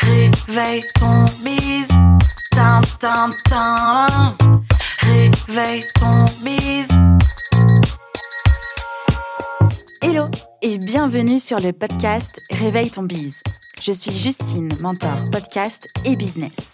Réveille ton bise. Tin, tin, tin. Réveille ton bise. Hello et bienvenue sur le podcast Réveille ton bise. Je suis Justine, mentor podcast et business.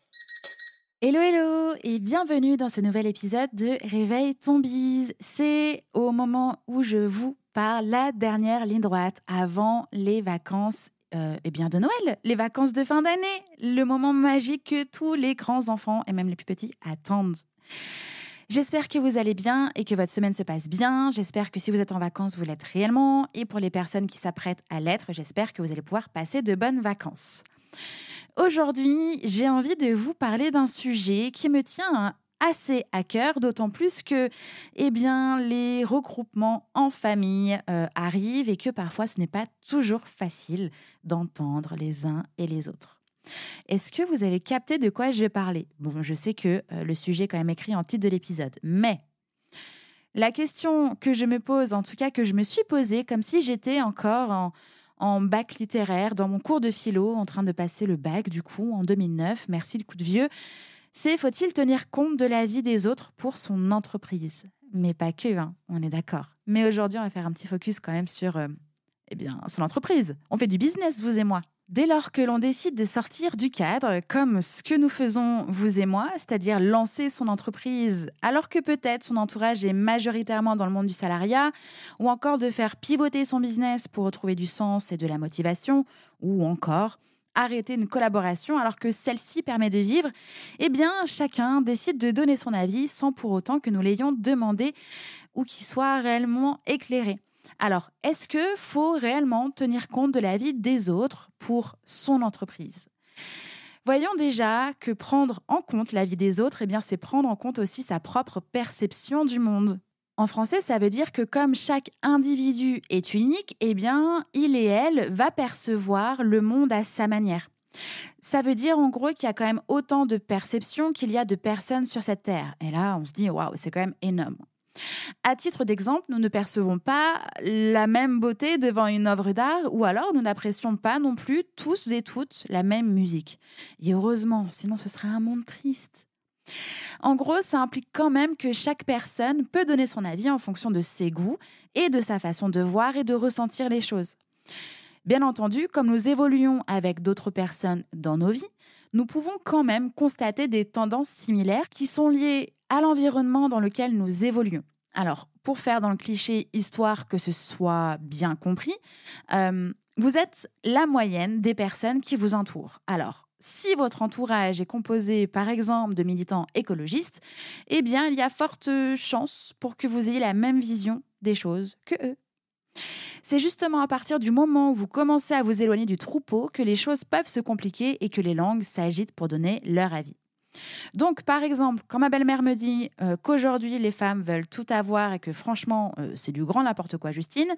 Hello hello et bienvenue dans ce nouvel épisode de Réveil ton. C'est au moment où je vous parle la dernière ligne droite avant les vacances euh, eh bien de Noël, les vacances de fin d'année, le moment magique que tous les grands enfants et même les plus petits attendent. J'espère que vous allez bien et que votre semaine se passe bien. J'espère que si vous êtes en vacances, vous l'êtes réellement. Et pour les personnes qui s'apprêtent à l'être, j'espère que vous allez pouvoir passer de bonnes vacances. Aujourd'hui, j'ai envie de vous parler d'un sujet qui me tient assez à cœur, d'autant plus que eh bien, les regroupements en famille euh, arrivent et que parfois ce n'est pas toujours facile d'entendre les uns et les autres. Est-ce que vous avez capté de quoi je vais parler? Bon, je sais que euh, le sujet est quand même écrit en titre de l'épisode, mais la question que je me pose, en tout cas que je me suis posée, comme si j'étais encore en, en bac littéraire, dans mon cours de philo, en train de passer le bac, du coup, en 2009. Merci le coup de vieux. C'est faut-il tenir compte de la vie des autres pour son entreprise? Mais pas que, hein, on est d'accord. Mais aujourd'hui, on va faire un petit focus quand même sur euh, eh bien, son entreprise. On fait du business, vous et moi. Dès lors que l'on décide de sortir du cadre, comme ce que nous faisons vous et moi, c'est-à-dire lancer son entreprise alors que peut-être son entourage est majoritairement dans le monde du salariat, ou encore de faire pivoter son business pour retrouver du sens et de la motivation, ou encore arrêter une collaboration alors que celle-ci permet de vivre, eh bien chacun décide de donner son avis sans pour autant que nous l'ayons demandé ou qu'il soit réellement éclairé. Alors, est-ce que faut réellement tenir compte de la vie des autres pour son entreprise? Voyons déjà que prendre en compte la vie des autres, eh bien, c'est prendre en compte aussi sa propre perception du monde. En français, ça veut dire que comme chaque individu est unique, eh bien, il et elle va percevoir le monde à sa manière. Ça veut dire en gros qu'il y a quand même autant de perceptions qu'il y a de personnes sur cette terre. Et là, on se dit waouh, c'est quand même énorme. À titre d'exemple, nous ne percevons pas la même beauté devant une œuvre d'art ou alors nous n'apprécions pas non plus tous et toutes la même musique. Et heureusement, sinon ce serait un monde triste. En gros, ça implique quand même que chaque personne peut donner son avis en fonction de ses goûts et de sa façon de voir et de ressentir les choses. Bien entendu, comme nous évoluons avec d'autres personnes dans nos vies, nous pouvons quand même constater des tendances similaires qui sont liées à l'environnement dans lequel nous évoluons. Alors, pour faire dans le cliché, histoire que ce soit bien compris, euh, vous êtes la moyenne des personnes qui vous entourent. Alors, si votre entourage est composé, par exemple, de militants écologistes, eh bien, il y a forte chance pour que vous ayez la même vision des choses que eux. C'est justement à partir du moment où vous commencez à vous éloigner du troupeau que les choses peuvent se compliquer et que les langues s'agitent pour donner leur avis. Donc, par exemple, quand ma belle-mère me dit euh, qu'aujourd'hui les femmes veulent tout avoir et que franchement euh, c'est du grand n'importe quoi, Justine,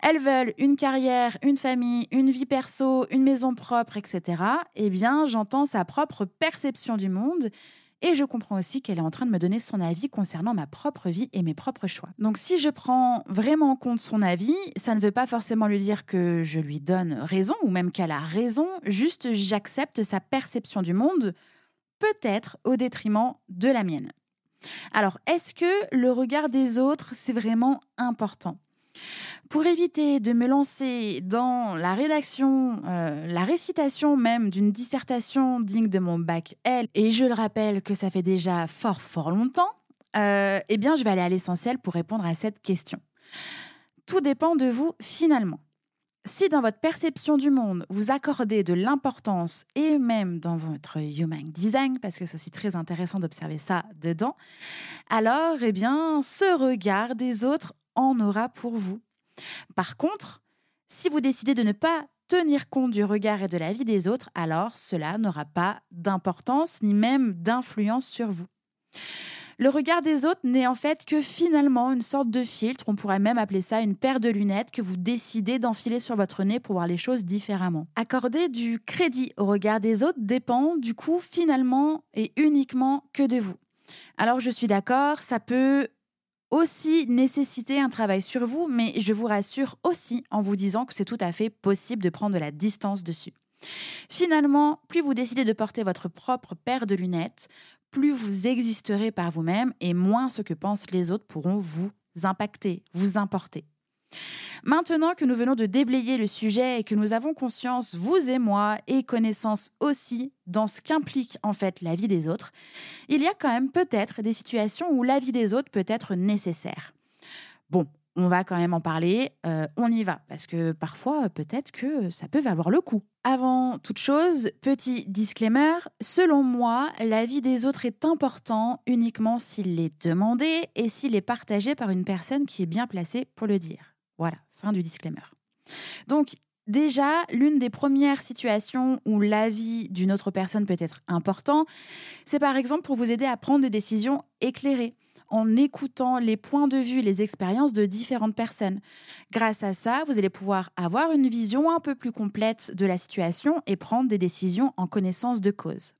elles veulent une carrière, une famille, une vie perso, une maison propre, etc. Eh bien, j'entends sa propre perception du monde et je comprends aussi qu'elle est en train de me donner son avis concernant ma propre vie et mes propres choix. Donc si je prends vraiment en compte son avis, ça ne veut pas forcément lui dire que je lui donne raison ou même qu'elle a raison, juste j'accepte sa perception du monde, peut-être au détriment de la mienne. Alors, est-ce que le regard des autres, c'est vraiment important? Pour éviter de me lancer dans la rédaction, euh, la récitation même d'une dissertation digne de mon bac L, et je le rappelle que ça fait déjà fort fort longtemps, euh, eh bien je vais aller à l'essentiel pour répondre à cette question. Tout dépend de vous finalement. Si dans votre perception du monde, vous accordez de l'importance et même dans votre human design, parce que c'est aussi très intéressant d'observer ça dedans, alors eh bien, ce regard des autres en aura pour vous. Par contre, si vous décidez de ne pas tenir compte du regard et de la vie des autres, alors cela n'aura pas d'importance ni même d'influence sur vous. Le regard des autres n'est en fait que finalement une sorte de filtre, on pourrait même appeler ça une paire de lunettes que vous décidez d'enfiler sur votre nez pour voir les choses différemment. Accorder du crédit au regard des autres dépend du coup finalement et uniquement que de vous. Alors je suis d'accord, ça peut aussi nécessiter un travail sur vous, mais je vous rassure aussi en vous disant que c'est tout à fait possible de prendre de la distance dessus. Finalement, plus vous décidez de porter votre propre paire de lunettes, plus vous existerez par vous-même et moins ce que pensent les autres pourront vous impacter, vous importer. Maintenant que nous venons de déblayer le sujet et que nous avons conscience, vous et moi, et connaissance aussi dans ce qu'implique en fait la vie des autres, il y a quand même peut-être des situations où la vie des autres peut être nécessaire. Bon, on va quand même en parler, euh, on y va, parce que parfois peut-être que ça peut valoir le coup. Avant toute chose, petit disclaimer, selon moi, la vie des autres est important uniquement s'il est demandé et s'il est partagé par une personne qui est bien placée pour le dire. Voilà, fin du disclaimer. Donc, Déjà, l'une des premières situations où l'avis d'une autre personne peut être important, c'est par exemple pour vous aider à prendre des décisions éclairées en écoutant les points de vue, les expériences de différentes personnes. Grâce à ça, vous allez pouvoir avoir une vision un peu plus complète de la situation et prendre des décisions en connaissance de cause.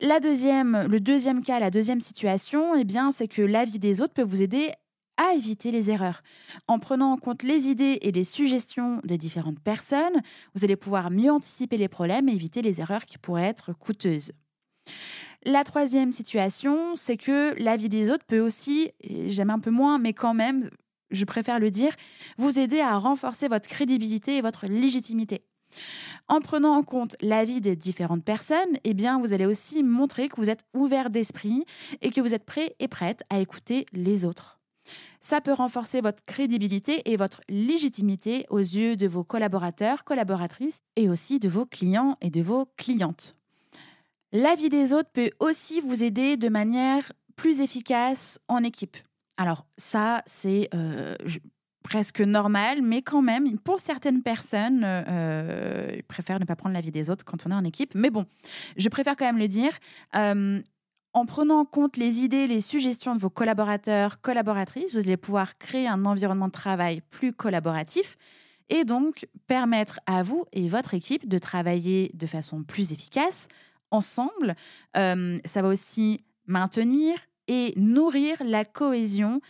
La deuxième, le deuxième cas, la deuxième situation, eh bien, c'est que l'avis des autres peut vous aider à éviter les erreurs. En prenant en compte les idées et les suggestions des différentes personnes, vous allez pouvoir mieux anticiper les problèmes et éviter les erreurs qui pourraient être coûteuses. La troisième situation, c'est que l'avis des autres peut aussi, j'aime un peu moins, mais quand même, je préfère le dire, vous aider à renforcer votre crédibilité et votre légitimité. En prenant en compte l'avis des différentes personnes, eh bien, vous allez aussi montrer que vous êtes ouvert d'esprit et que vous êtes prêt et prête à écouter les autres. Ça peut renforcer votre crédibilité et votre légitimité aux yeux de vos collaborateurs, collaboratrices et aussi de vos clients et de vos clientes. L'avis des autres peut aussi vous aider de manière plus efficace en équipe. Alors ça, c'est euh, presque normal, mais quand même, pour certaines personnes, euh, ils préfèrent ne pas prendre l'avis des autres quand on est en équipe. Mais bon, je préfère quand même le dire. Euh, en prenant en compte les idées, les suggestions de vos collaborateurs, collaboratrices, vous allez pouvoir créer un environnement de travail plus collaboratif et donc permettre à vous et votre équipe de travailler de façon plus efficace, ensemble. Euh, ça va aussi maintenir et nourrir la cohésion,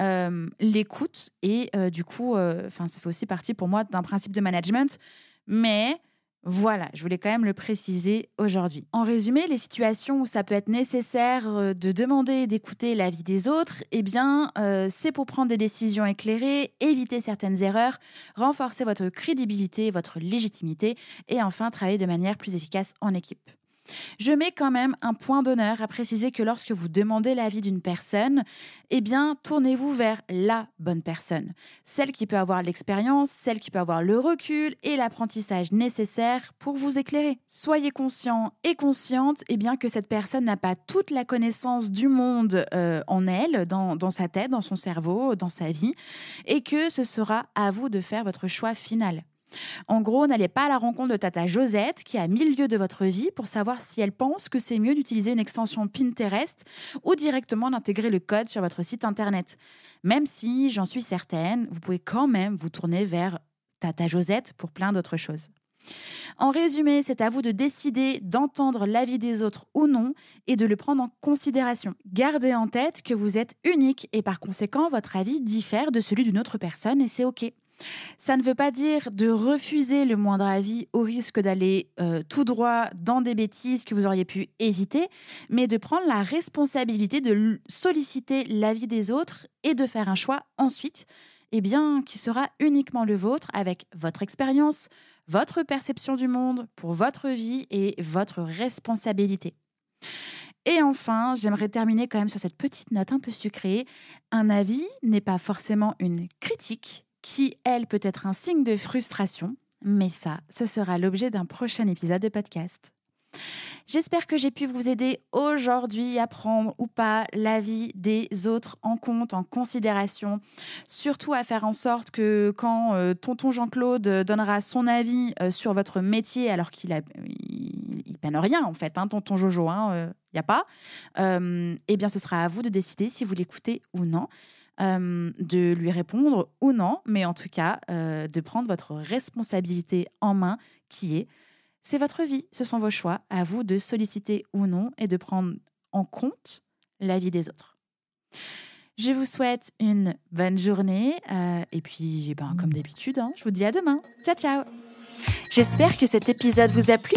euh, l'écoute et euh, du coup, enfin, ça fait aussi partie pour moi d'un principe de management. Mais voilà, je voulais quand même le préciser aujourd'hui. En résumé, les situations où ça peut être nécessaire de demander d'écouter l'avis des autres, eh bien, c'est pour prendre des décisions éclairées, éviter certaines erreurs, renforcer votre crédibilité, votre légitimité et enfin travailler de manière plus efficace en équipe. Je mets quand même un point d'honneur à préciser que lorsque vous demandez l'avis d'une personne, eh bien, tournez-vous vers la bonne personne. Celle qui peut avoir l'expérience, celle qui peut avoir le recul et l'apprentissage nécessaire pour vous éclairer. Soyez conscient et consciente, eh bien, que cette personne n'a pas toute la connaissance du monde euh, en elle, dans, dans sa tête, dans son cerveau, dans sa vie, et que ce sera à vous de faire votre choix final. En gros, n'allez pas à la rencontre de Tata Josette, qui a mille lieux de votre vie, pour savoir si elle pense que c'est mieux d'utiliser une extension Pinterest ou directement d'intégrer le code sur votre site internet. Même si, j'en suis certaine, vous pouvez quand même vous tourner vers Tata Josette pour plein d'autres choses. En résumé, c'est à vous de décider d'entendre l'avis des autres ou non et de le prendre en considération. Gardez en tête que vous êtes unique et par conséquent, votre avis diffère de celui d'une autre personne et c'est OK. Ça ne veut pas dire de refuser le moindre avis au risque d'aller euh, tout droit dans des bêtises que vous auriez pu éviter, mais de prendre la responsabilité de solliciter l'avis des autres et de faire un choix ensuite, eh bien, qui sera uniquement le vôtre avec votre expérience, votre perception du monde pour votre vie et votre responsabilité. Et enfin, j'aimerais terminer quand même sur cette petite note un peu sucrée. Un avis n'est pas forcément une critique, qui, elle, peut être un signe de frustration, mais ça, ce sera l'objet d'un prochain épisode de podcast. J'espère que j'ai pu vous aider aujourd'hui à prendre ou pas l'avis des autres en compte, en considération. Surtout à faire en sorte que quand euh, tonton Jean-Claude donnera son avis euh, sur votre métier, alors qu'il a, peine rien en fait, hein, tonton Jojo, il hein, n'y a pas, eh bien ce sera à vous de décider si vous l'écoutez ou non. De lui répondre ou non, mais en tout cas de prendre votre responsabilité en main qui est c'est votre vie, ce sont vos choix, à vous de solliciter ou non et de prendre en compte la vie des autres. Je vous souhaite une bonne journée euh, et puis, eh ben, comme d'habitude, hein, je vous dis à demain. Ciao, ciao J'espère que cet épisode vous a plu.